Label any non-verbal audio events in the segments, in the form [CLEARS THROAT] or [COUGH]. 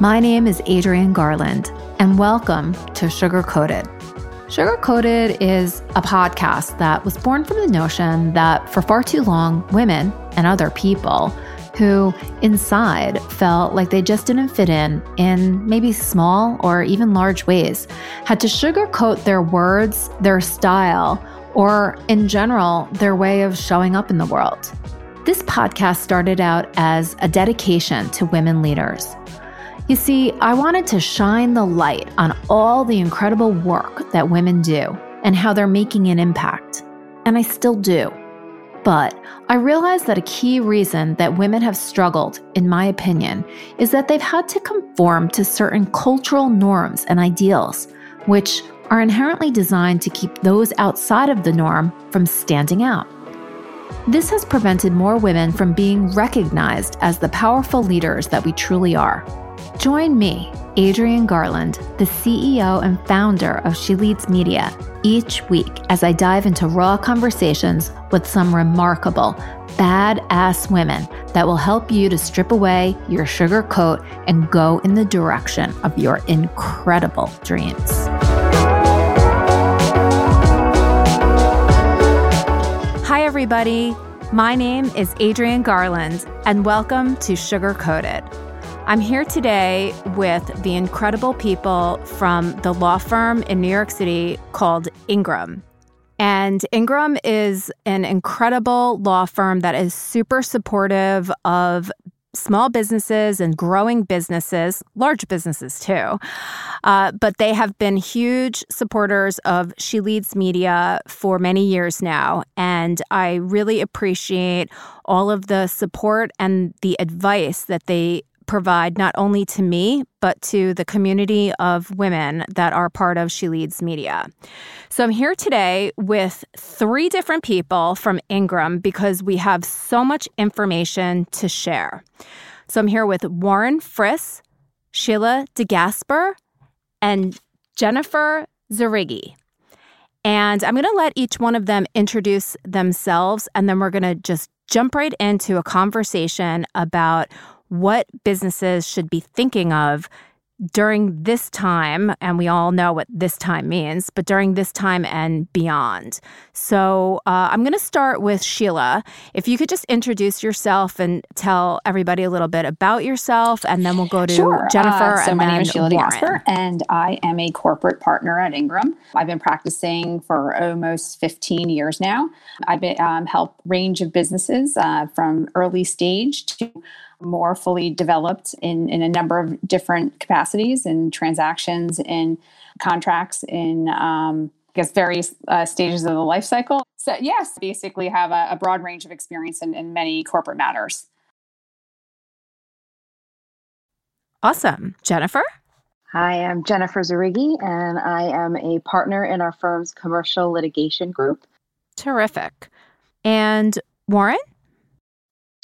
My name is Adrienne Garland, and welcome to Sugar Coated. Sugar Coated is a podcast that was born from the notion that for far too long, women and other people who inside felt like they just didn't fit in in maybe small or even large ways had to sugarcoat their words, their style, or in general, their way of showing up in the world. This podcast started out as a dedication to women leaders you see, I wanted to shine the light on all the incredible work that women do and how they're making an impact. And I still do. But I realized that a key reason that women have struggled, in my opinion, is that they've had to conform to certain cultural norms and ideals, which are inherently designed to keep those outside of the norm from standing out. This has prevented more women from being recognized as the powerful leaders that we truly are. Join me, Adrienne Garland, the CEO and founder of She Leads Media, each week as I dive into raw conversations with some remarkable, badass women that will help you to strip away your sugar coat and go in the direction of your incredible dreams. Hi, everybody. My name is Adrienne Garland, and welcome to Sugar Coated I'm here today with the incredible people from the law firm in New York City called Ingram. And Ingram is an incredible law firm that is super supportive of small businesses and growing businesses, large businesses too. Uh, but they have been huge supporters of She Leads Media for many years now. And I really appreciate all of the support and the advice that they provide not only to me, but to the community of women that are part of She Leads Media. So I'm here today with three different people from Ingram because we have so much information to share. So I'm here with Warren Friss, Sheila DeGasper, and Jennifer Zarigi. And I'm going to let each one of them introduce themselves, and then we're going to just jump right into a conversation about what businesses should be thinking of during this time, and we all know what this time means, but during this time and beyond. So uh, I'm going to start with Sheila. If you could just introduce yourself and tell everybody a little bit about yourself, and then we'll go to sure. Jennifer. Uh, so my name is Sheila Warren. And I am a corporate partner at Ingram. I've been practicing for almost 15 years now. I've been um, helped range of businesses uh, from early stage to more fully developed in, in a number of different capacities and transactions in contracts in um, I guess various uh, stages of the life cycle. So yes, basically have a, a broad range of experience in, in many corporate matters. Awesome. Jennifer? Hi, I'm Jennifer Zarigi, and I am a partner in our firm's commercial litigation group. Terrific. And Warren?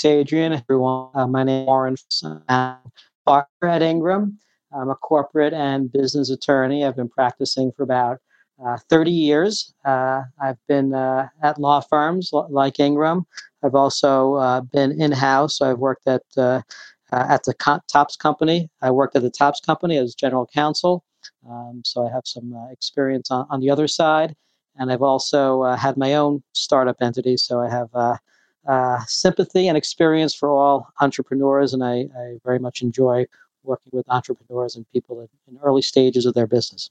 Adrienne, everyone. Uh, my name is Warren. I'm partner at Ingram. I'm a corporate and business attorney. I've been practicing for about uh, 30 years. Uh, I've been uh, at law firms like Ingram. I've also uh, been in house. I've worked at uh, at the Co- Topps company. I worked at the Topps company as general counsel. Um, so I have some experience on, on the other side. And I've also had my own startup entity. So I have uh, sympathy and experience for all entrepreneurs, and I, I, very much enjoy working with entrepreneurs and people in, in early stages of their business.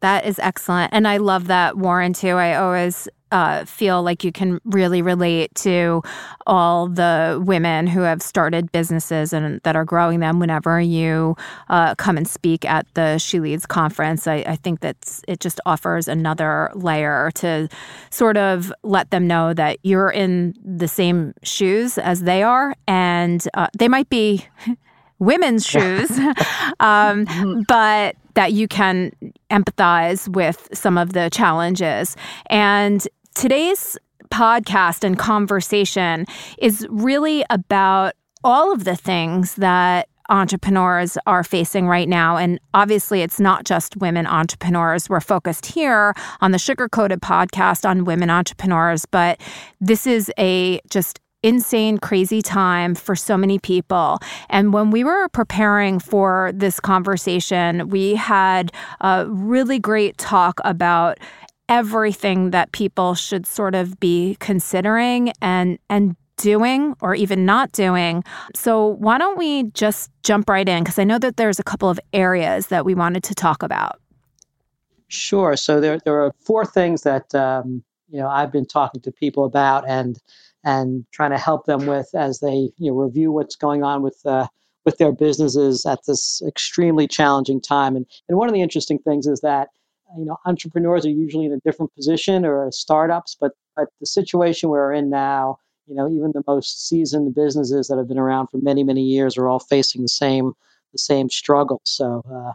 That is excellent. And I love that, Warren, too. I always uh, feel like you can really relate to all the women who have started businesses and that are growing them whenever you uh, come and speak at the She Leads conference. I, I think that it just offers another layer to sort of let them know that you're in the same shoes as they are, and uh, they might be [LAUGHS] women's shoes, [LAUGHS] um, mm-hmm. but that you can empathize with some of the challenges. And Today's podcast and conversation is really about all of the things that entrepreneurs are facing right now. And obviously, it's not just women entrepreneurs. We're focused here on the Sugar Coated podcast on women entrepreneurs, but this is a just insane, crazy time for so many people. And when we were preparing for this conversation, we had a really great talk about everything that people should sort of be considering and and doing or even not doing. So, why don't we just jump right in? Because I know that there's a couple of areas that we wanted to talk about. Sure. So, there, there are four things that um, you know I've been talking to people about and and trying to help them with as they you know review what's going on with uh, with their businesses at this extremely challenging time. And and one of the interesting things is that you know entrepreneurs are usually in a different position or startups, but but the situation we're in now you know, even the most seasoned businesses that have been around for many, many years are all facing the same the same struggle. So uh,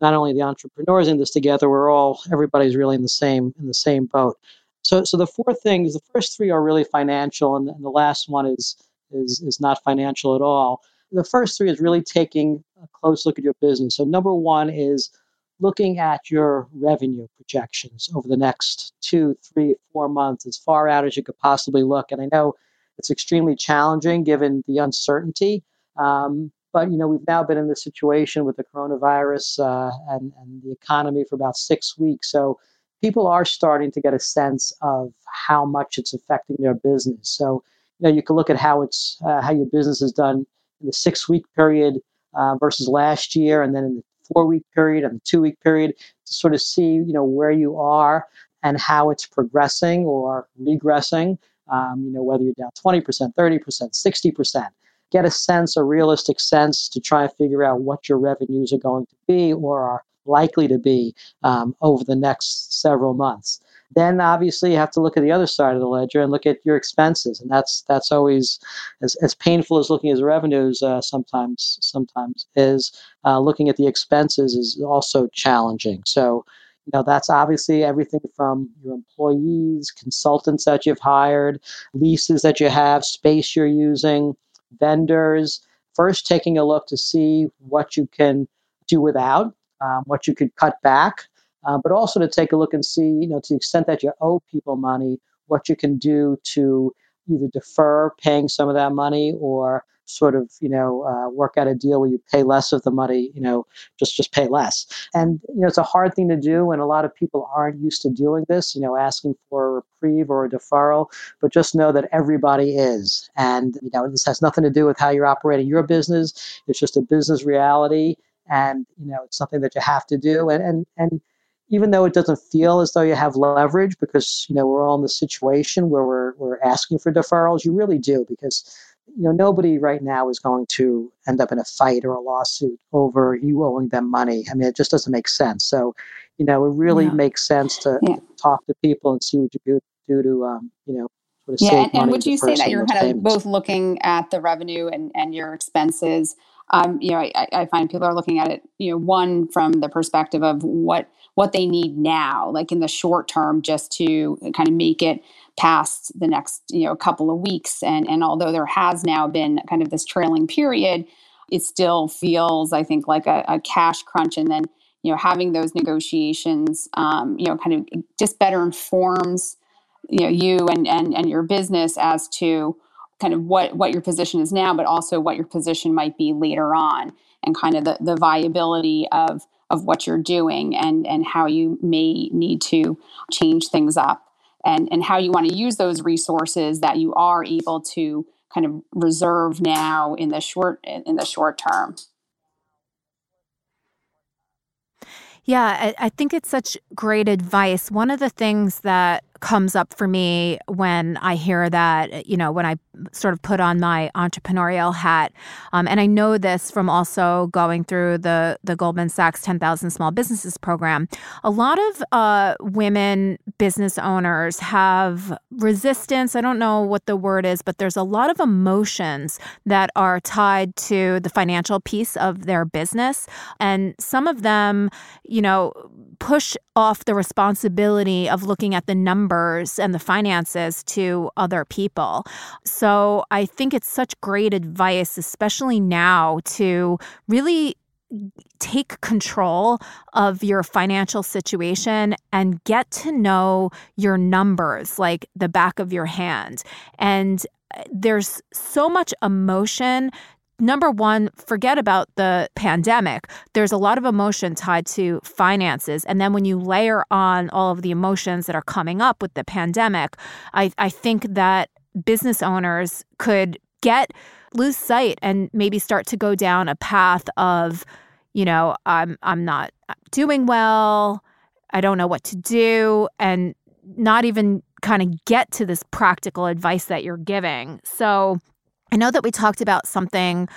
not only the entrepreneurs in this together, we're all everybody's really in the same in the same boat. So so the four things, the first three are really financial, and, and the last one is is is not financial at all. The first three is really taking a close look at your business. So number one is looking at your revenue projections over the next two, three, four months, as far out as you could possibly look. And I know it's extremely challenging given the uncertainty. Um, but you know we've now been in this situation with the coronavirus uh, and, and the economy for about six weeks. So people are starting to get a sense of how much it's affecting their business. So you know you can look at how it's uh, how your business is done in the six week period uh, versus last year, and then in the four week period and the two week period to sort of see you know where you are and how it's progressing or regressing. Um, you know whether you're down 20%, 30%, 60%. Get a sense, a realistic sense, to try and figure out what your revenues are going to be or are likely to be um, over the next several months. Then obviously you have to look at the other side of the ledger and look at your expenses, and that's that's always as, as painful as looking at revenues uh, sometimes sometimes is. Uh, looking at the expenses is also challenging. So you know that's obviously everything from your employees consultants that you've hired leases that you have space you're using vendors first taking a look to see what you can do without um, what you could cut back uh, but also to take a look and see, you know, to the extent that you owe people money, what you can do to either defer paying some of that money or sort of you know uh, work out a deal where you pay less of the money you know just just pay less. And you know it's a hard thing to do and a lot of people aren't used to doing this you know asking for a reprieve or a deferral but just know that everybody is. And you know this has nothing to do with how you're operating your business. It's just a business reality. And you know it's something that you have to do. And and and even though it doesn't feel as though you have leverage because you know we're all in the situation where we're we're asking for deferrals, you really do because you know nobody right now is going to end up in a fight or a lawsuit over you owing them money. I mean, it just doesn't make sense. So, you know, it really yeah. makes sense to yeah. talk to people and see what you do to um, you know Sort of yeah, and, and would you say that you're kind payments. of both looking at the revenue and, and your expenses? Um, you know, I, I, find people are looking at it, you know, one from the perspective of what what they need now, like in the short term, just to kind of make it past the next you know couple of weeks. And and although there has now been kind of this trailing period, it still feels, I think, like a, a cash crunch. And then you know having those negotiations, um, you know, kind of just better informs you know you and and and your business as to kind of what what your position is now, but also what your position might be later on, and kind of the the viability of of what you're doing and and how you may need to change things up and and how you want to use those resources that you are able to kind of reserve now in the short in the short term. Yeah I, I think it's such great advice. One of the things that comes up for me when I hear that, you know, when I sort of put on my entrepreneurial hat. Um, and I know this from also going through the, the Goldman Sachs 10,000 Small Businesses program. A lot of uh, women business owners have resistance. I don't know what the word is, but there's a lot of emotions that are tied to the financial piece of their business. And some of them, you know, push off the responsibility of looking at the numbers and the finances to other people. So I think it's such great advice, especially now, to really take control of your financial situation and get to know your numbers like the back of your hand. And uh, there's so much emotion number one, forget about the pandemic. There's a lot of emotion tied to finances. And then when you layer on all of the emotions that are coming up with the pandemic, I, I think that business owners could get lose sight and maybe start to go down a path of, you know, I'm I'm not doing well. I don't know what to do and not even kind of get to this practical advice that you're giving. So I know that we talked about something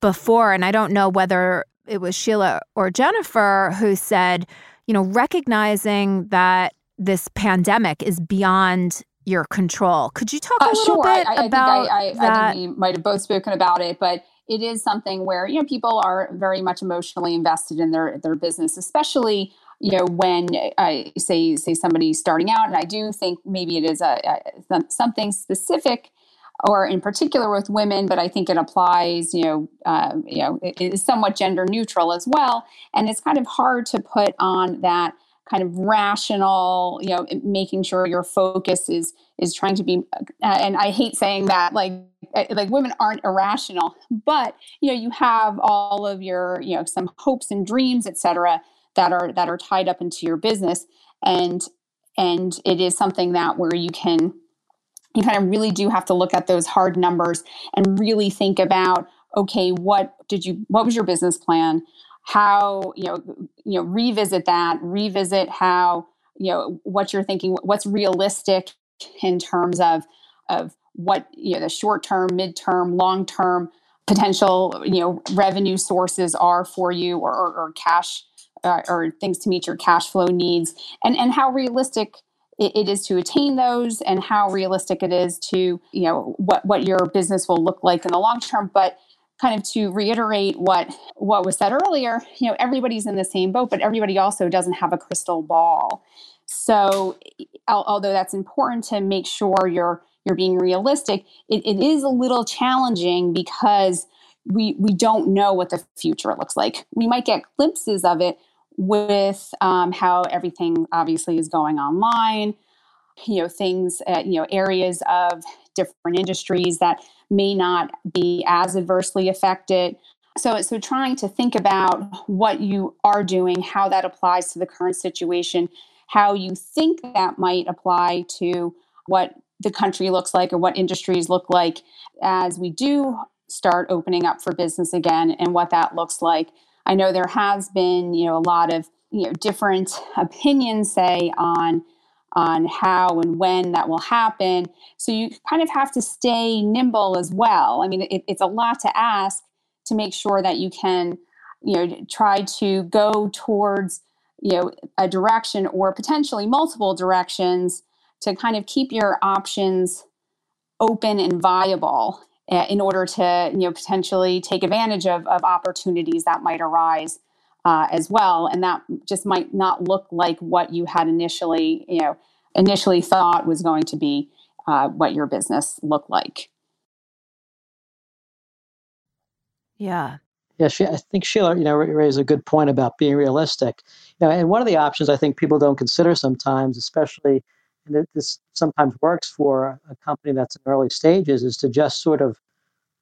before, and I don't know whether it was Sheila or Jennifer who said, you know, recognizing that this pandemic is beyond your control. Could you talk a uh, little sure. bit I, I about think I, I, that? I think we might have both spoken about it, but it is something where you know people are very much emotionally invested in their their business, especially you know when I say say somebody starting out, and I do think maybe it is a, a something specific or in particular with women, but I think it applies, you know, uh, you know, it is somewhat gender neutral as well, and it's kind of hard to put on that kind of rational, you know, making sure your focus is is trying to be. Uh, and I hate saying that, like eh, like women aren't irrational, but you know, you have all of your, you know, some hopes and dreams, et cetera, that are that are tied up into your business, and and it is something that where you can you kind of really do have to look at those hard numbers and really think about okay what did you what was your business plan? How you know you know revisit that revisit how you know what you're thinking what's realistic in terms of of what you know the short term midterm long term potential you know revenue sources are for you or, or, or cash uh, or things to meet your cash flow needs and and how realistic it, it is to attain those and how realistic it is to you know what what your business will look like in the long term. But kind of to reiterate what what was said earlier you know everybody's in the same boat but everybody also doesn't have a crystal ball. So although that's important to make sure you're you're being realistic it, it is a little challenging because we we don't know what the future looks like. We might get glimpses of it with um, how everything obviously is going online you know things uh, you know areas of different industries that may not be as adversely affected. So so trying to think about what you are doing how that applies to the current situation how you think that might apply to what the country looks like or what industries look like as we do start opening up for business again and what that looks like I know there has been, you know, a lot of, you know, different [LAUGHS] opinions say on on how and when that will happen. So you kind of have to stay nimble as well. I mean, it, it's a lot to ask to make sure that you can, you know, try to go towards, you know, a direction or potentially multiple directions to kind of keep your options open and viable in order to you know potentially take advantage of, of opportunities that might arise uh, as well. And that just might not look like what you had initially you know initially thought was going to be uh, what your business looked like. Yeah. Yeah she, i think sheila you know raised a good point about being realistic. You know and one of the options i think people don't consider sometimes especially and this sometimes works for a company that's in early stages, is to just sort of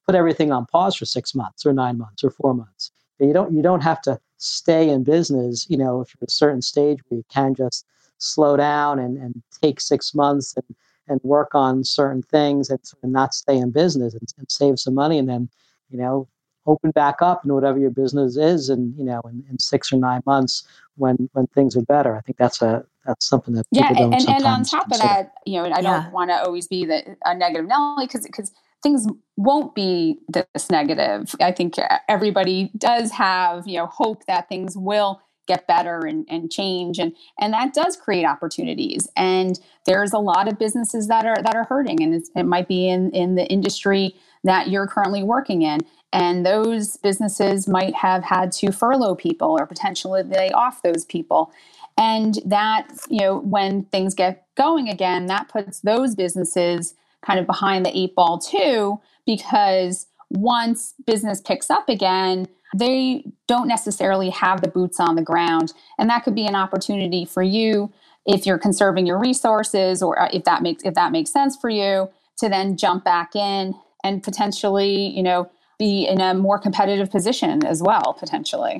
put everything on pause for six months or nine months or four months. You don't you don't have to stay in business, you know, if you're at a certain stage where you can just slow down and, and take six months and, and work on certain things and, and not stay in business and, and save some money and then, you know, open back up in whatever your business is and you know in, in six or nine months when when things are better i think that's a that's something that yeah and, and on top consider. of that you know i yeah. don't want to always be the a negative Nelly because because things won't be this negative i think everybody does have you know hope that things will get better and, and change and and that does create opportunities and there's a lot of businesses that are that are hurting and it might be in in the industry that you're currently working in and those businesses might have had to furlough people or potentially lay off those people. And that, you know, when things get going again, that puts those businesses kind of behind the eight ball too, because once business picks up again, they don't necessarily have the boots on the ground. And that could be an opportunity for you if you're conserving your resources or uh, if that makes if that makes sense for you to then jump back in and potentially, you know, be in a more competitive position as well, potentially.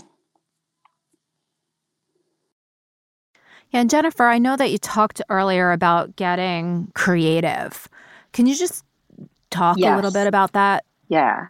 And Jennifer, I know that you talked earlier about getting creative. Can you just talk yes. a little bit about that? Yeah.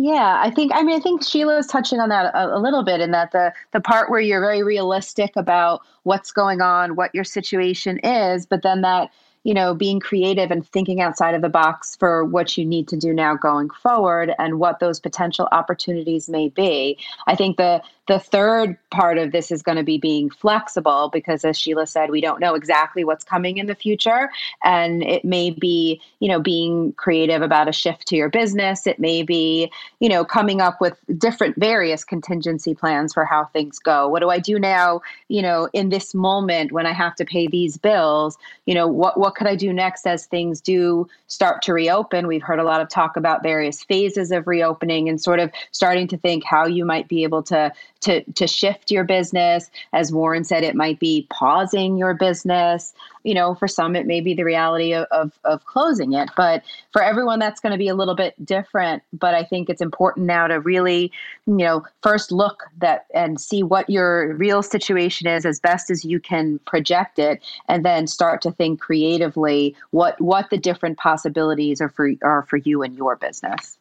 Yeah, I think I mean I think Sheila was touching on that a, a, little bit in that the the part where you're very realistic about what's going on, what your situation is, but then that you know, being creative and thinking outside of the box for what you need to do now going forward and what those potential opportunities may be. I think the the third part of this is going to be being flexible because as Sheila said, we don't know exactly what's coming in the future and it may be, you know, being creative about a shift to your business. It may be, you know, coming up with different various contingency plans for how things go. What do I do now, you know, in this moment when I have to pay these bills? You know, what what could I do next as things do start to reopen? We've heard a lot of talk about various phases of reopening and sort of starting to think how you might be able to to to shift your business. As warren said it might be pausing your business. You know for some it may be the reality of of, of closing it but for everyone that's going to be a little bit different. But i think it's important now to really you know first look that and see what your real situation is as best as you can project it and then start to think creatively what what the different possibilities are for are for you and your business.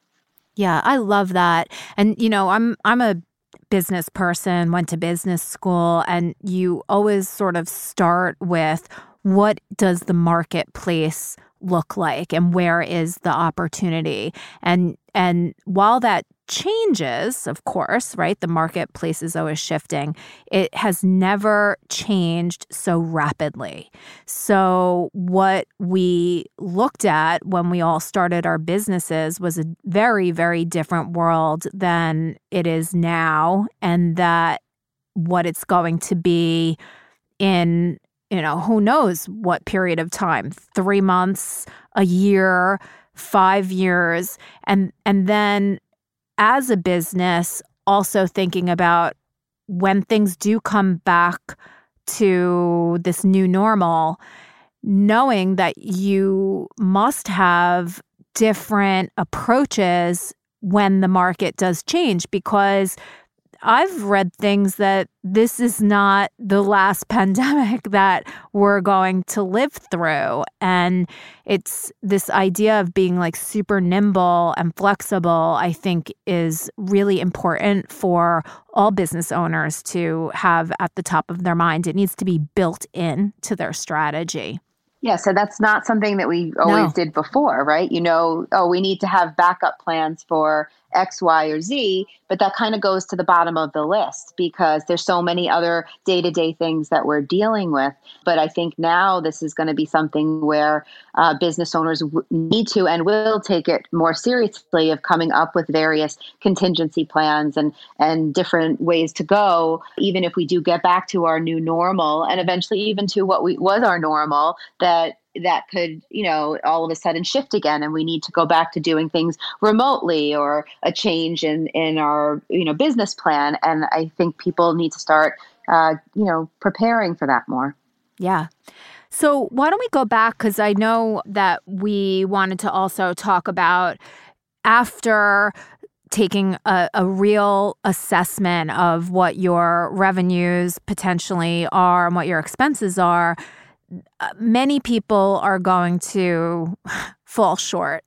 Yeah, I love that. And you know, I'm I'm a business person, went to business school, and you always sort of start with what does the marketplace look like and where is the opportunity and and while that changes, of course, right? The marketplace is always shifting. It has never changed so rapidly. So, what we looked at when we all started our businesses was a very, very different world than it is now, and that what it's going to be in you know who knows what period of time 3 months a year 5 years. And and then as a business, also thinking about when things do come back to this new normal, knowing that you must have different approaches when the market does change because I've read things that this is not the last [LAUGHS] pandemic that we're going to live through. And it's this idea of being like super nimble and flexible, I think, is really important for all business owners to have at the top of their mind. It needs to be built in to their strategy. Yeah, so that's not something that we always no. did before, right? You know, oh, we need to have backup plans for X, Y, or Z, but that kind of goes to the bottom of the list because there's so many other day to day things that we're dealing with. But I think now this is going to be something where uh, business owners w- need to and will take it more seriously of coming up with various contingency plans and, and different ways to go, even if we do get back to our new normal and eventually even to what we was our normal, that that could, you know, all of a sudden shift again and we need to go back to doing things remotely or a change in, in our, you know, business plan. And I think people need to start, uh, you know, preparing for that more. Yeah. So why don't we go back? Because I know that we wanted to also talk about after taking a, a, real assessment of what your revenues potentially are and what your expenses are many people are going to [SIGHS] fall short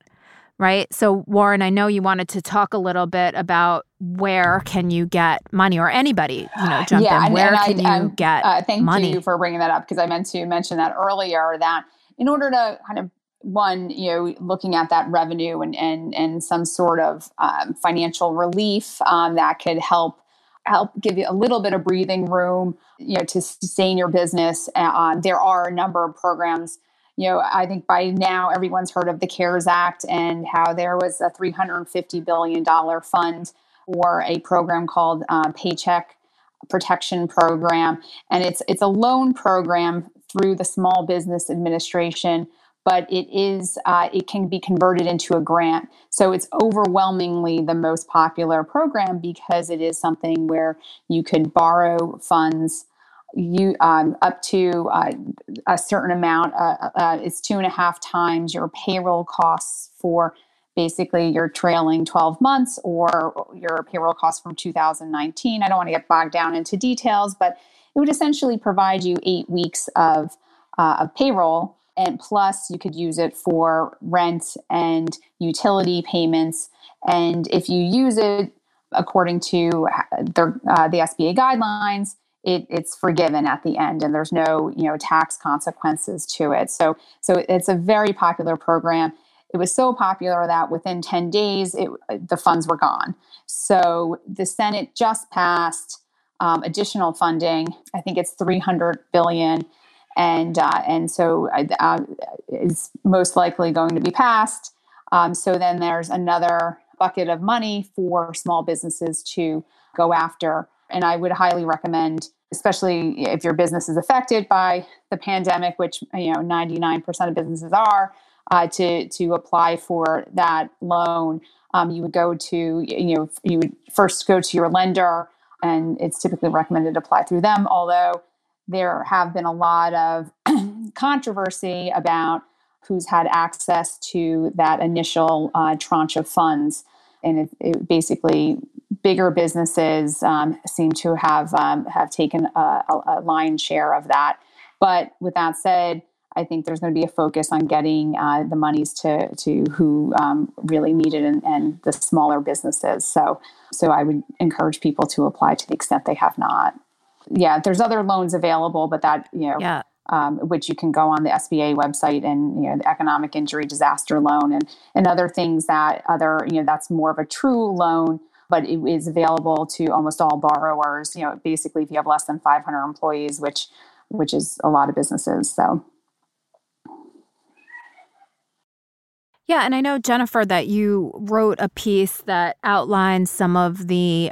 right so warren i know you wanted to talk a little bit about where can you get money or anybody you know jump yeah, in where and, and can I, you um, get uh, thank money? you for bringing that up because i meant to mention that earlier that in order to kind of one you know looking at that revenue and and and some sort of um, financial relief um, that could help help give you a little bit of breathing room, you know, to sustain your business. Um, there are a number of programs. You know, I think by now everyone's heard of the CARES Act and how there was a $350 billion fund for a program called uh, Paycheck Protection Program, and it's it's a loan program through the Small Business Administration but it is uh, it can be converted into a grant so it's overwhelmingly the most popular program because it is something where you could borrow funds you um, up to uh, a certain amount. Uh, uh, it's two and a half times your payroll costs for basically your trailing 12 months or your payroll costs from 2019. I don't want to get bogged down into details, but it would essentially provide you eight weeks of, uh, of payroll. And plus, you could use it for rent and utility payments. And if you use it according to the, uh, the SBA guidelines, it, it's forgiven at the end and there's no you know tax consequences to it. So so it's a very popular program. It was so popular that within 10 days it, the funds were gone. So the senate just passed um, additional funding. I think it's 300 billion and uh, and so uh, is most likely going to be passed um, so then there's another bucket of money for small businesses to go after and I would highly recommend, especially if your business is affected by the pandemic, which you know 99% of businesses are, uh, to to apply for that loan. Um, you would go to you know you would first go to your lender, and it's typically recommended to apply through them. Although there have been a lot of [CLEARS THROAT] controversy about who's had access to that initial uh, tranche of funds and it, it basically bigger businesses um, seem to have um, have taken a, a, lion's share of that. But with that said, I think there's going to be a focus on getting uh, the monies to to who um, really need it and, and, the smaller businesses. So so I would encourage people to apply to the extent they have not. Yeah, there's other loans available, but that you know. Yeah. Um, which you can go on the SBA website and you know the economic injury disaster loan and and other things that other you know that's more of a true loan but it is available to almost all borrowers. You know, basically, if you have less than 500 employees, which which is a lot of businesses. So. Yeah, and I know Jennifer that you wrote a piece that outlines some of the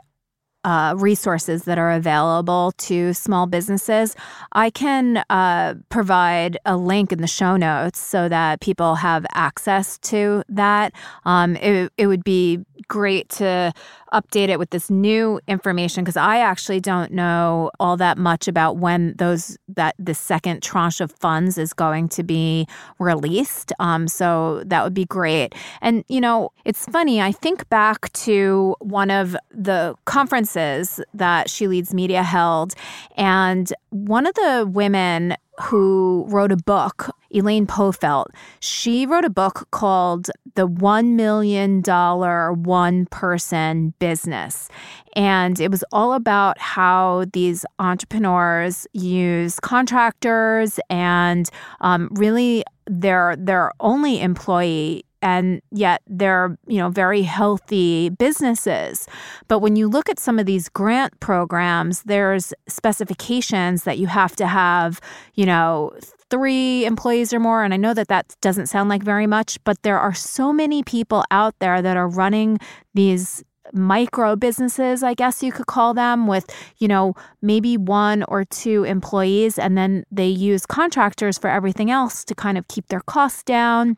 uh, resources that are available to small businesses. I can uh, provide a link in the show notes so that people have access to that. Um, it, it would be great to update it with this new information because I actually don't know all that much about when those that the second tranche of funds is going to be released. Um, so that would be great. And you know, it's funny. I think back to one of the conferences that She Leads Media held, and one of the women who wrote a book, Elaine Pofeldt. She wrote a book called The $1 Million One One Person Business. And it was all about how these entrepreneurs use contractors and um, really their their only employee and yet they're you know very healthy businesses. But when you look at some of these grant programs there's specifications that you have to have you know three employees or more and i know that that doesn't sound like very much but there are so many people out there that are running these micro businesses i guess you could call them with you know maybe one or two employees and then they use contractors for everything else to kind of keep their costs down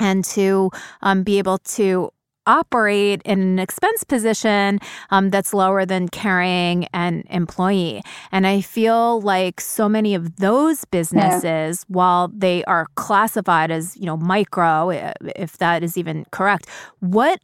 and to um, be able to operate in an expense position um, that's lower than carrying an employee. And I feel like so many of those businesses, yeah. while they are classified as, you know, micro, if that is even correct, what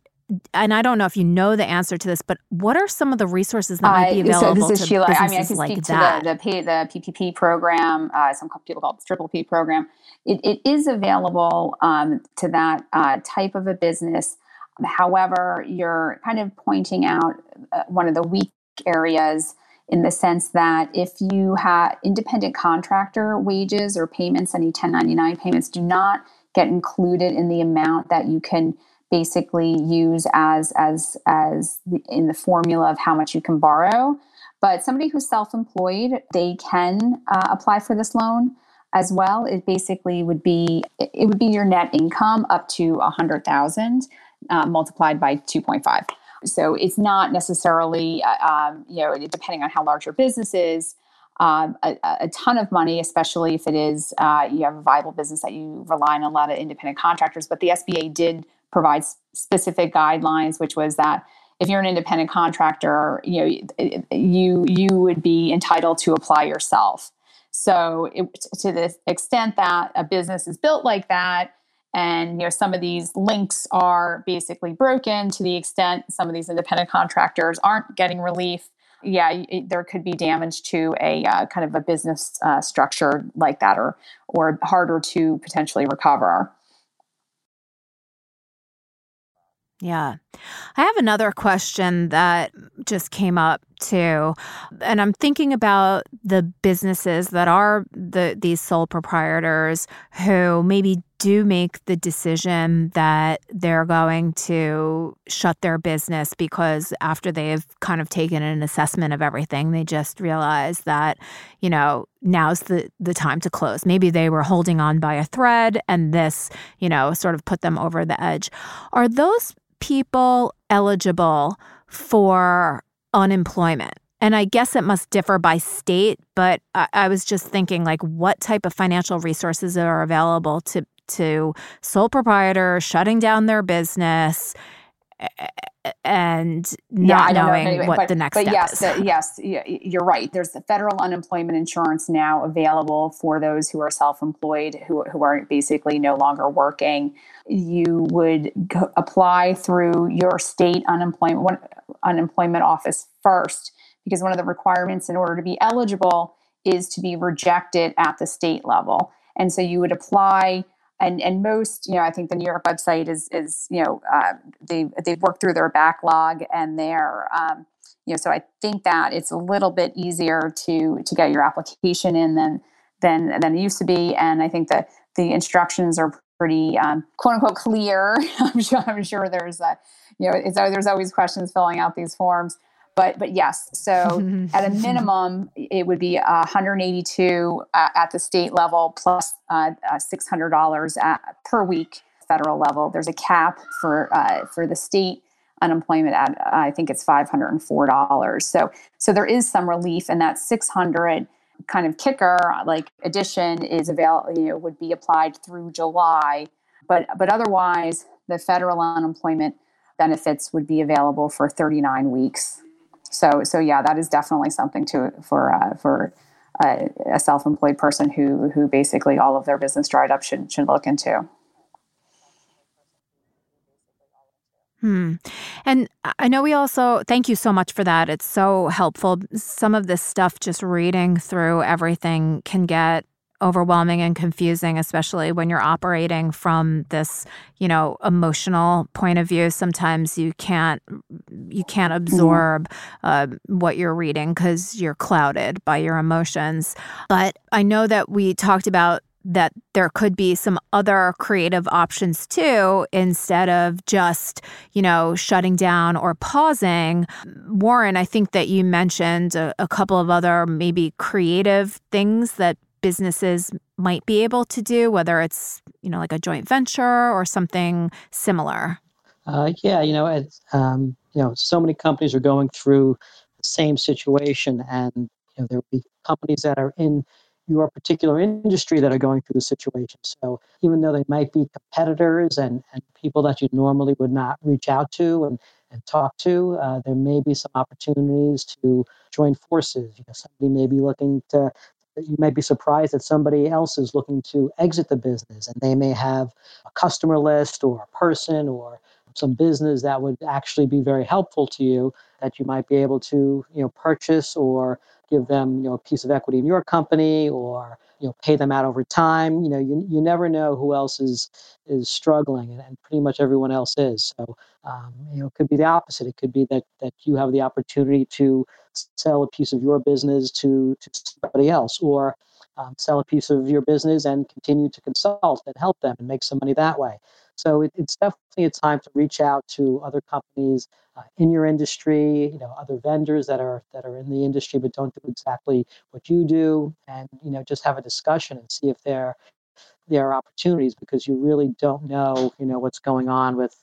and I don't know if you know the answer to this, but what are some of the resources that might be available uh, so this is to Sheila. I mean, I can like speak that? to the, the, the PPP program. Uh, some people call it the Triple P program. It, it is available um, to that uh, type of a business. However, you're kind of pointing out uh, one of the weak areas in the sense that if you have independent contractor wages or payments, any 1099 payments do not get included in the amount that you can basically use as as as the, in the formula of how much you can borrow. But somebody who's self-employed, they can uh, apply for this loan as well. It basically would be it would be your net income up to a hundred thousand uh, multiplied by two point five. So it's not necessarily uh, um, you know depending on how large your business is. Um, a, a, ton of money, especially if it is uh, you have a viable business that you rely on a lot of independent contractors. But the SBA did provides specific guidelines, which was that if you're an independent contractor, you know, you you would be entitled to apply yourself. So, it, to the extent that a business is built like that, and you know some of these links are basically broken to the extent some of these independent contractors aren't getting relief yeah it, there could be damage to a uh, kind of a business uh, structure like that or or harder to potentially recover yeah. I have another question that just came up too. And I'm thinking about the businesses that are the these sole proprietors who maybe do make the decision that they're going to shut their business because after they've kind of taken an assessment of everything, they just realize that, you know, now's the the time to close. Maybe they were holding on by a thread and this, you know, sort of put them over the edge. Are those people eligible for unemployment? And I guess it must differ by state, but I, I, was just thinking like what type of financial resources are available to to sole proprietors shutting down their business and not yeah, knowing know anyway, what but, the next but step yes, is. The, yes, you're right. There's the federal unemployment insurance now available for those who are self-employed, who who are basically no longer working. You would go, apply through your state unemployment unemployment office first, because one of the requirements in order to be eligible is to be rejected at the state level, and so you would apply and and most you know i think the new york website is is you know uh, they they've worked through their backlog and they're um, you know so i think that it's a little bit easier to to get your application in than than than it used to be. And i think that the instructions are pretty um, quote unquote clear. [LAUGHS] I'm sure i'm sure there's a you know there's always questions filling out these forms. But but yes so [LAUGHS] at a minimum it would be 182 uh, at the state level plus uh, uh, $600 at, per week federal level. There's a cap for uh, for the state unemployment at i think it's $504 so so there is some relief and that 600 kind of kicker like addition is available you know would be applied through july but but otherwise the federal unemployment benefits would be available for 39 weeks so so yeah, that is definitely something to for uh, for uh, a self-employed person who who basically all of their business dried up should should look into. Hmm. And I know we also thank you so much for that. It's so helpful. Some of this stuff, just reading through everything, can get overwhelming and confusing especially when you're operating from this you know emotional point of view sometimes you can't you can't mm-hmm. absorb uh, what you're reading because you're clouded by your emotions but i know that we talked about that there could be some other creative options too instead of just you know shutting down or pausing warren i think that you mentioned a, a couple of other maybe creative things that businesses might be able to do, whether it's, you know, like a joint venture or something similar? Uh, yeah, you know, it's, um, you know, so many companies are going through the same situation, and you know, there will be companies that are in your particular industry that are going through the situation. So even though they might be competitors and, and people that you normally would not reach out to and, and talk to, uh, there may be some opportunities to join forces. You know, somebody may be looking to you might be surprised that somebody else is looking to exit the business and they may have a customer list or a person or some business that would actually be very helpful to you that you might be able to you know purchase or give them you know a piece of equity in your company or you know pay them out over time you know you, you never know who else is is struggling and, and pretty much everyone else is. So um, you know it could be the opposite. It could be that that you have the opportunity to sell a piece of your business to, to somebody else or um, sell a piece of your business and continue to consult and help them and make some money that way. So it, it's definitely a time to reach out to other companies uh, in your industry, you know, other vendors that are that are in the industry but don't do exactly what you do, and you know, just have a discussion and see if there there are opportunities because you really don't know, you know, what's going on with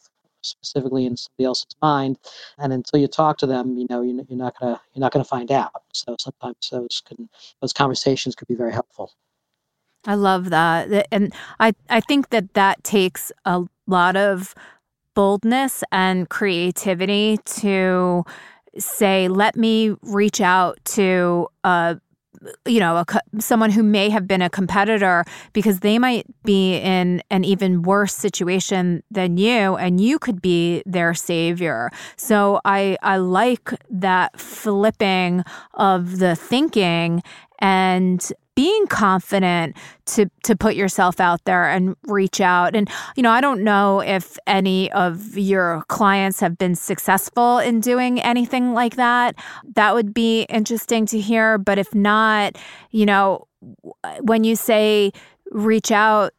specifically in somebody else's mind. And until you talk to them, you know, you're, not gonna you're not gonna find out. So sometimes those can those conversations could be very helpful. I love that, and I I think that that takes a lot of boldness and creativity to say, let me reach out to a you know a, someone who may have been a competitor because they might be in an even worse situation than you and you could be their savior. So i i like that flipping of the thinking and being confident to to put yourself out there and reach out. And you know i don't know if any of your clients have been successful in doing anything like that. That would be interesting to hear. But if not you know when you say reach out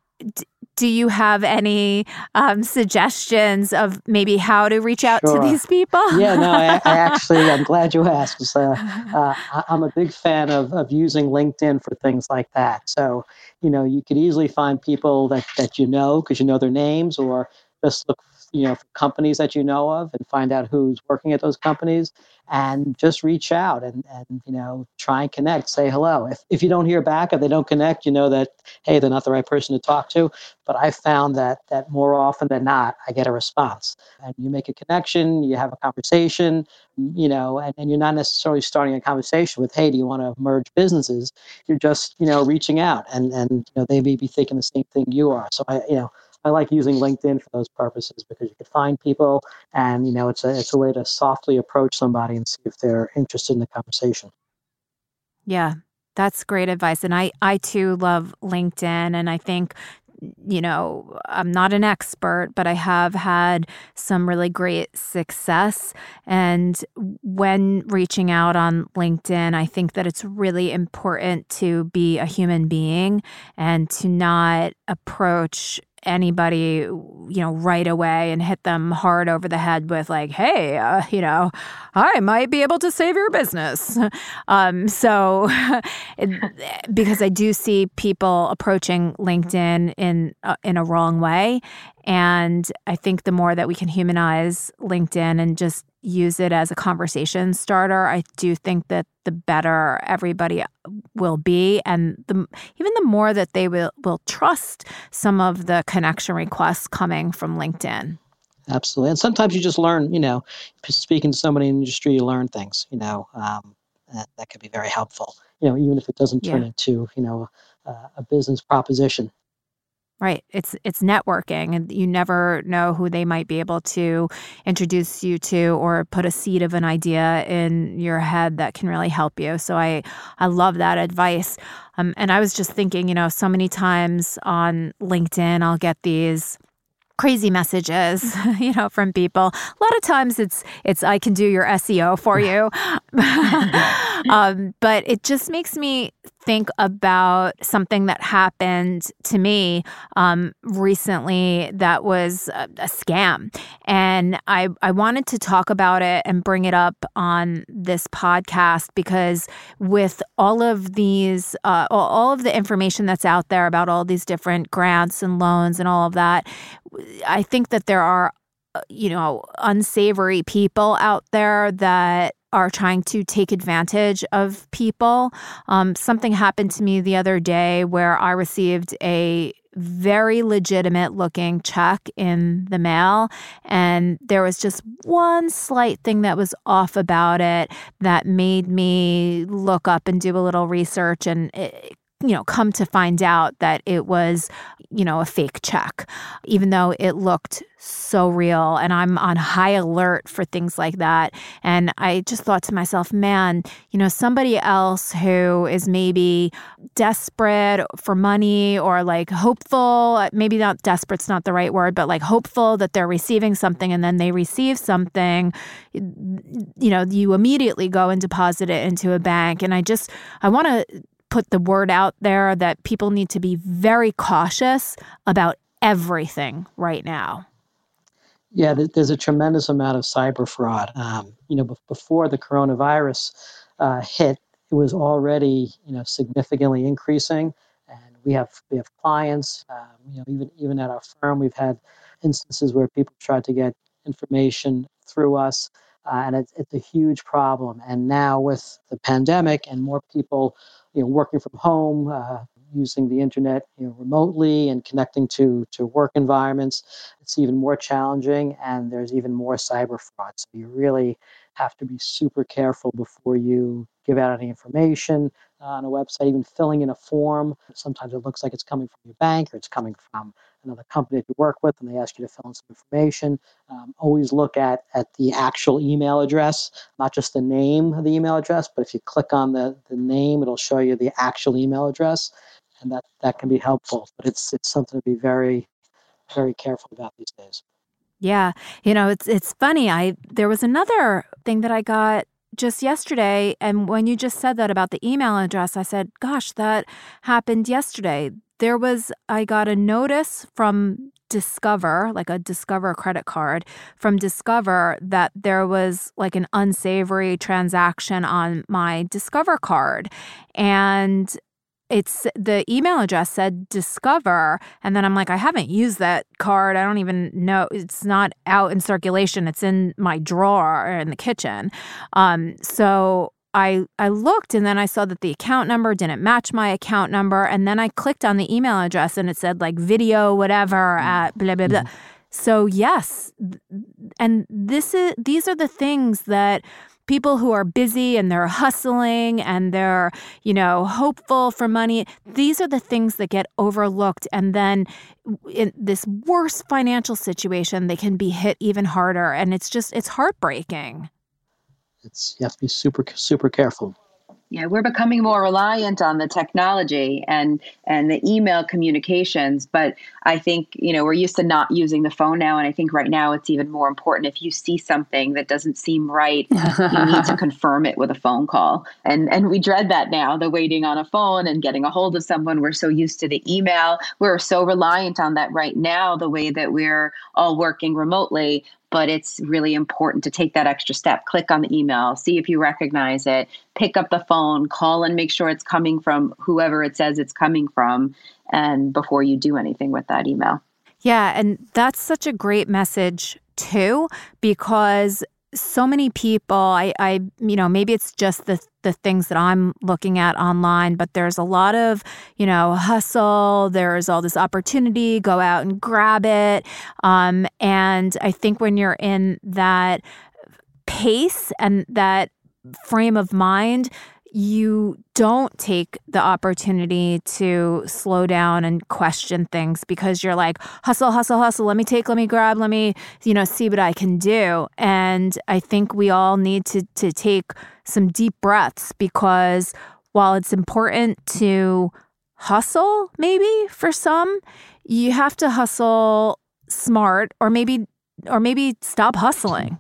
do you have any um, suggestions of maybe how to reach out sure. to these people? yeah, no, I, I, [LAUGHS] actually, I'm glad you asked. Uh, [LAUGHS] uh, I'm a big fan of, of using LinkedIn for things like that. So, you know, you could easily find people that, that you know because you know their names or just look you know companies that you know of and find out who's working at those companies and just reach out and, and you know try and connect say hello. If, if you don't hear back if they don't connect you know that hey they're not the right person to talk to. But i found that that more often than not i get a response. And you make a connection you have a conversation you know and, and you're not necessarily starting a conversation with hey do you want to merge businesses? You're just you know reaching out and and you know they may be thinking the same thing you are. So i you know I like using LinkedIn for those purposes because you can find people, and you know it's a it's a way to softly approach somebody and see if they're interested in the conversation. Yeah, that's great advice, and I I too love LinkedIn, and I think you know, I'm not an expert, but I have had some really great success. And when reaching out on LinkedIn, I think that it's really important to be a human being and to not approach anybody, you know, right away and hit them hard over the head with like, "Hey, uh, you know, I might be able to save your business." [LAUGHS] Um, so, [LAUGHS] because I do see people approaching LinkedIn in uh, in a wrong way, and I think the more that we can humanize LinkedIn and just use it as a conversation starter, I do think that the better everybody will be and the even the more that they will will trust some of the connection requests coming from LinkedIn. Absolutely. And sometimes you just learn, you know, speaking to somebody in the industry, you learn things, you know, um, that, that could be very helpful, you know, even if it doesn't turn yeah. into, you know, uh, a business proposition. Right. It's it's networking and you never know who they might be able to introduce you to or put a seed of an idea in your head that can really help you. So I I love that advice. Um, and I was just thinking, you know, so many times on LinkedIn I'll get these crazy messages [LAUGHS] you know from people a lot of times it's it's i can do your seo for you [LAUGHS] [LAUGHS] um, but it just makes me think about something that happened to me um, recently that was a, a, scam. And I, I wanted to talk about it and bring it up on this podcast because with all of these, uh, all of the information that's out there about all these different grants and loans and all of that, I think that there are uh, you know, unsavory people out there that are trying to take advantage of people. Um, something happened to me the other day where I received a very legitimate looking check in the mail. And there was just one slight thing that was off about it that made me look up and do a little research. And it, you know, come to find out that it was, you know, a fake check, even though it looked so real. And I'm on high alert for things like that. And I just thought to myself, man, you know, somebody else who is maybe desperate for money or like hopeful, maybe not desperate's not the right word, but like hopeful that they're receiving something and then they receive something, you know, you immediately go and deposit it into a bank. And I just, I want to put the word out there that people need to be very cautious about everything right now. Yeah, there's a tremendous amount of cyber fraud. Um, you know, before the coronavirus uh, hit, it was already you know significantly increasing, and we have we have clients. Um, you know, even even at our firm, we've had instances where people tried to get information through us, uh, and it's, it's a huge problem. And now with the pandemic and more people you know, working from home, uh, using the internet you know, remotely and connecting to, to work environments, it's even more challenging and there's even more cyber fraud. So you really have to be super careful before you give out any information on a website, even filling in a form. Sometimes it looks like it's coming from your bank or it's coming from another company that you work with and they ask you to fill in some information. Um, always look at, at the actual email address, not just the name of the email address, but if you click on the, the name, it'll show you the actual email address. And that, that can be helpful. But it's it's something to be very, very careful about these days. Yeah. You know, it's it's funny. I there was another thing that I got just yesterday and when you just said that about the email address, I said, "Gosh, that happened yesterday." There was I got a notice from Discover, like a Discover credit card from Discover that there was like an unsavory transaction on my Discover card. And it's the email address said discover and then i'm like i haven't used that card i don't even know it's not out in circulation it's in my drawer in the kitchen um, so I I looked and then I saw that the account number didn't match my account number and then I clicked on the email address and it said like video whatever mm-hmm. at blah blah blah. Mm-hmm. So yes, and this is these are the things that people who are busy and they're hustling and they're, you know, hopeful for money. These are the things that get overlooked. And then in this worse financial situation, they can be hit even harder. And it's just, it's heartbreaking. It's, you have to be super, super careful. Yeah, we're becoming more reliant on the technology and and the email communications, but I think, you know, we're used to not using the phone now and I think right now it's even more important if you see something that doesn't seem right, [LAUGHS] you need to confirm it with a phone call. And and we dread that now, the waiting on a phone and getting a hold of someone. We're so used to the email. We're so reliant on that right now the way that we're all working remotely but it's really important to take that extra step. Click on the email, see if you recognize it, pick up the phone, call and make sure it's coming from whoever it says it's coming from, and before you do anything with that email. Yeah, and that's such a great message too, because so many people I, I you know maybe it's just the the things that i'm looking at online but there's a lot of you know hustle there's all this opportunity go out and grab it um, and i think when you're in that pace and that frame of mind you don't take the opportunity to slow down and question things because you're like hustle hustle hustle. Let me take let me grab let me you know see what i can do. And i think we all need to to take some deep breaths because while it's important to hustle maybe for some you have to hustle smart or maybe or maybe stop hustling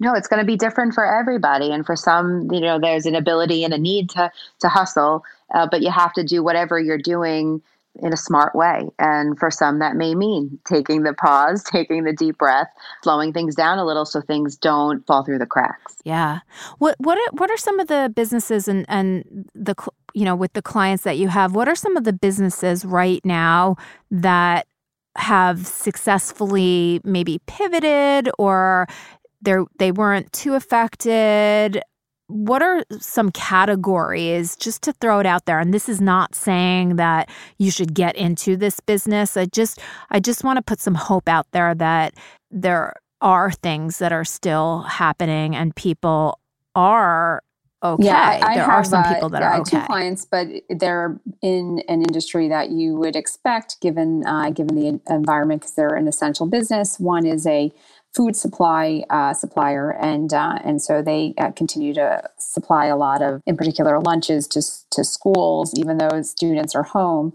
no it's going to be different for everybody. And for some you know there's an ability and a need to to hustle uh, but you have to do whatever you're doing in a smart way. And for some that may mean taking the pause [LAUGHS] taking the deep breath slowing things down a little so things don't fall through the cracks. Yeah. What what are, what are some of the businesses and and the you know with the clients that you have what are some of the businesses right now that have successfully maybe pivoted or they they weren't too affected what are some categories just to throw it out there and this is not saying that you should get into this business i just i just want to put some hope out there that there are things that are still happening and people are okay. Yeah, I, there have, are some people that uh, are okay. Two clients, but they're in an industry that you would expect given uh, given the environment because they're an essential business. One is a food supply uh, supplier, and uh, and so they uh, continue to supply a lot of, in particular, lunches to to schools, even though students are home.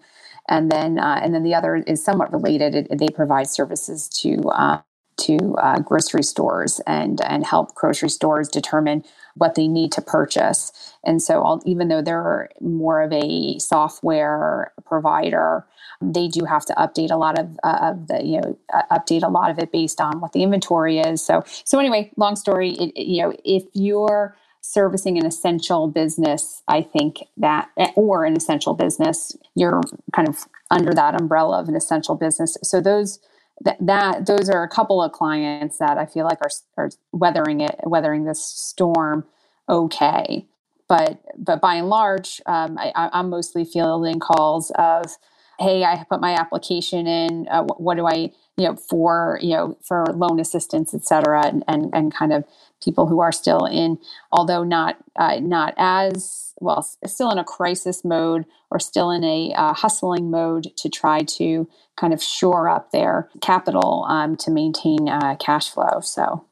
And then uh, and then the other is somewhat related. It, they provide services to uh, to uh, grocery stores and and help grocery stores determine what they need to purchase. And so, I'll, even though they're more of a software provider, they do have to update a lot of, uh, of the you know uh, update a lot of it based on what the inventory is. So so anyway, long story. It, it, you know, if you're servicing an essential business, I think that or an essential business, you're kind of under that umbrella of an essential business. So those that, that those are a couple of clients that I feel like are, are weathering it, weathering this storm okay. but but by and large, um, I, I'm mostly fielding calls of, hey, I put my application in. Uh, what, do I, you know, for you know for loan assistance, et cetera, and and, and kind of people who are still in, although not uh, not as well, still in a crisis mode or still in a uh, hustling mode to try to kind of shore up their capital um, to maintain uh, cash flow. So.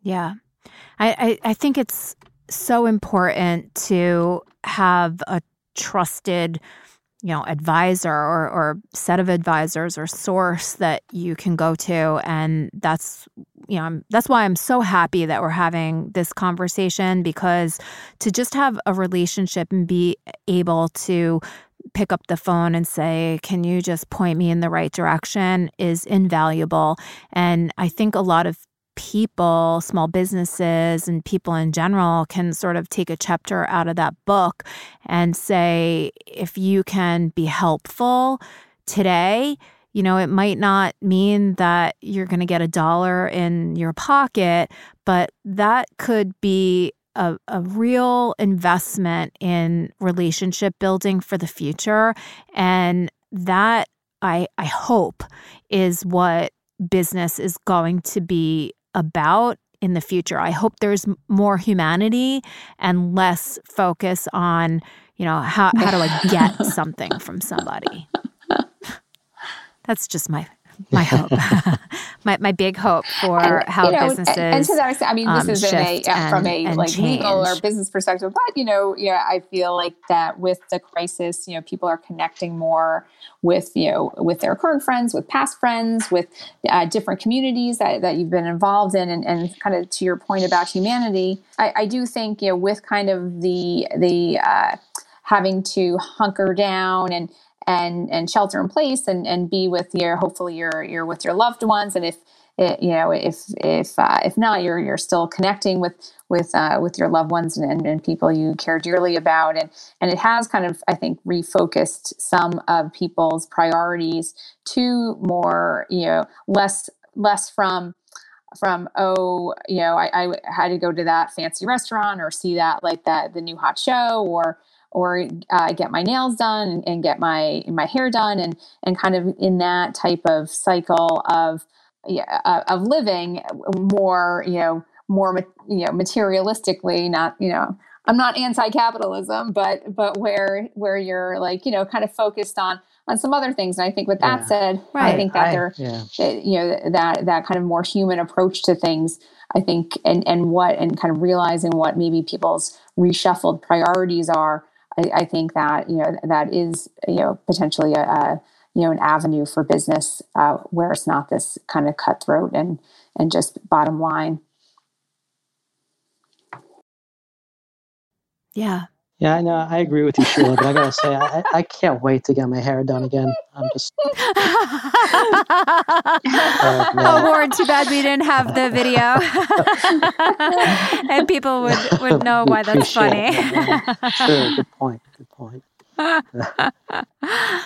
Yeah. I, I, I think it's so important to have a trusted you know advisor or, or set of advisors or source that you can go to. And that's you know I'm, that's why i'm so happy that we're having this conversation because to just have a relationship and be able to pick up the phone and say can you just point me in the right direction? is invaluable. And i think a lot of people, small businesses, and people in general can sort of take a chapter out of that book and say, if you can be helpful today, you know, it might not mean that you're going to get a dollar in your pocket, but that could be a, a, real investment in relationship building for the future. And that I, I hope is what business is going to be about in the future. I hope there's more humanity and less focus on, you know, how, how do I get [LAUGHS] something from somebody? That's just my my hope, [LAUGHS] my, my big hope for and, how you know, businesses. And, and to that extent, I mean, this um, is a, and, from a like change. legal or business perspective, but you know, yeah, I feel like that with the crisis, you know, people are connecting more with you know with their current friends, with past friends, with uh, different communities that, that you've been involved in, and, and kind of to your point about humanity, I, I do think you know with kind of the the uh, having to hunker down and and and shelter in place and and be with your hopefully you're you're with your loved ones. And if it, you know if if uh, if not you're you're still connecting with with uh, with your loved ones and, and, people you care dearly about. And and it has kind of I think refocused some of people's priorities to more you know less less from from oh you know I, I had to go to that fancy restaurant or see that like that the new hot show or or uh, get my nails done and get my my hair done and and kind of in that type of cycle of yeah, uh, of living more you know more you know materialistically not you know I'm not anti-capitalism but but where where you're like you know kind of focused on on some other things and I think with that yeah. said right. I think that I, there yeah. you know that that kind of more human approach to things I think and and what and kind of realizing what maybe people's reshuffled priorities are I, I, think that you know that is you know potentially a, a you know an avenue for business uh, where it's not this kind of cutthroat and and just bottom line. Yeah, yeah, I know. I agree with you, Sheila, but I gotta say, I, I can't wait to get my hair done again. I'm just. uh, [LAUGHS] oh, Warren, too bad we didn't have the video, [LAUGHS] and people would would know why that's funny. sure, good point. Good point. [LAUGHS]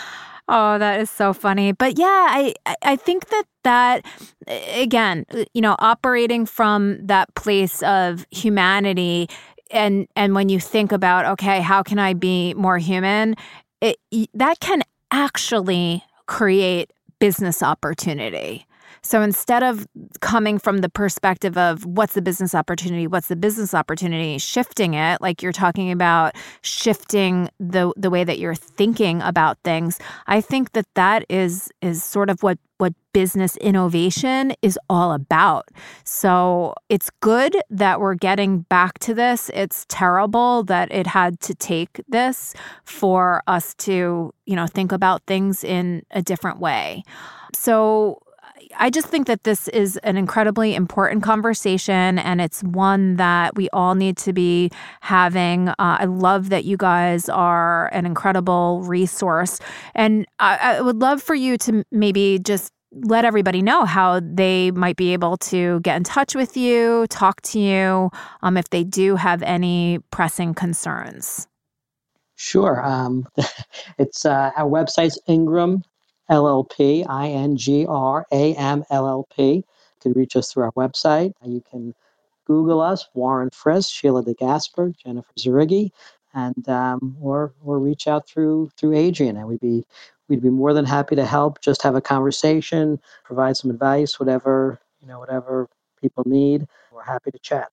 Oh, that is so funny. But yeah, I I think that that again, you know, operating from that place of humanity and and when you think about okay how can i be more human? It, that can actually create business opportunity so instead of coming from the perspective of what's the business opportunity, what's the business opportunity, shifting it, like you're talking about shifting the the way that you're thinking about things, I think that that is is sort of what what business innovation is all about. So it's good that we're getting back to this. It's terrible that it had to take this for us to, you know, think about things in a different way. So I just think that this is an incredibly important conversation, and it's one that we all need to be having. Uh, I love that you guys are an incredible resource, and I, I would love for you to maybe just let everybody know how they might be able to get in touch with you, talk to you, um, if they do have any pressing concerns. Sure. Um, [LAUGHS] it's uh, our website's Ingram LLP, I N G R A M L L P. You can reach us through our website. You can Google us, Warren Friss, Sheila DeGasper, Jennifer Zarigi, and um, or or reach out through through Adrian, and we'd be we'd be more than happy to help. Just have a conversation, provide some advice, whatever you know, whatever people need. We're happy to chat.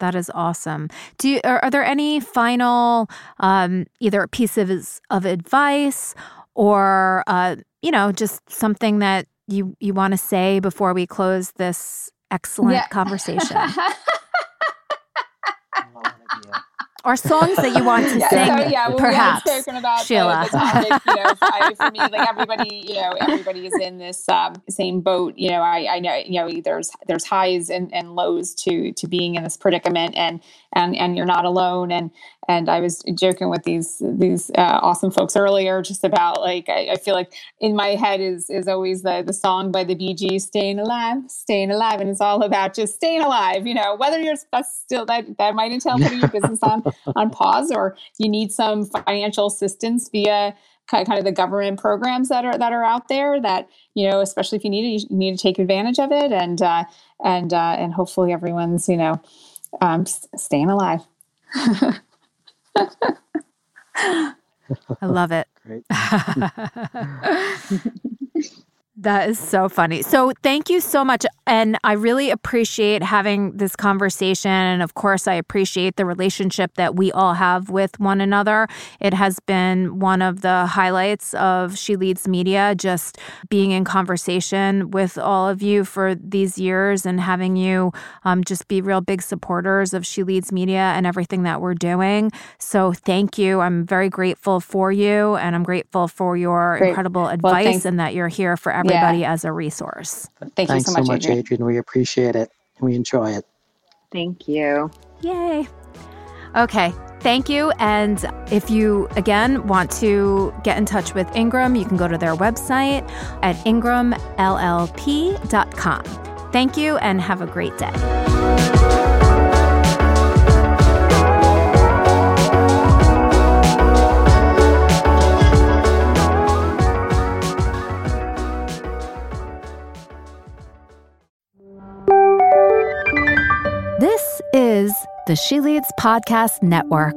That is awesome. Do you, are, are there any final um, either pieces of advice or uh, you know just something that you you want to say before we close this excellent yeah. conversation? [LAUGHS] or songs that you want to yeah, sing. So, yeah, well, perhaps. we spoken about Sheila. The, the topic, you know, I, for me, like everybody, you know, everybody is in this um, same boat. You know, I, I know, you know, there's there's highs and, and lows to to being in this predicament, and and and you're not alone. And and I was joking with these these uh, awesome folks earlier, just about like I, I, feel like in my head is is always the the song by the Bee Gees, "Staying Alive, Staying Alive," and it's all about just staying alive. You know, whether you're that's still that that might entail putting your business on on pause, or you need some financial assistance via kind of the government programs that are that are out there that you know especially if you need it you need to take advantage of it and uh, and uh, and hopefully everyone's you know um, staying alive [LAUGHS] I love it. [LAUGHS] [LAUGHS] That is so funny. So, thank you so much. And I really appreciate having this conversation. And of course, I appreciate the relationship that we all have with one another. It has been one of the highlights of She Leads Media, just being in conversation with all of you for these years and having you um, just be real big supporters of She Leads Media and everything that we're doing. So, thank you. I'm very grateful for you. And I'm grateful for your Great. incredible advice well, and that you're here for everybody yeah. as a resource. Thank Thanks you so much, so much Adrian. Adrian. We appreciate it. We enjoy it. Thank you. Yay. Okay. Thank you. And if you, again, want to get in touch with Ingram, you can go to their website at ingramllp.com. Thank you and have a great day. Is the She Leads Podcast Network.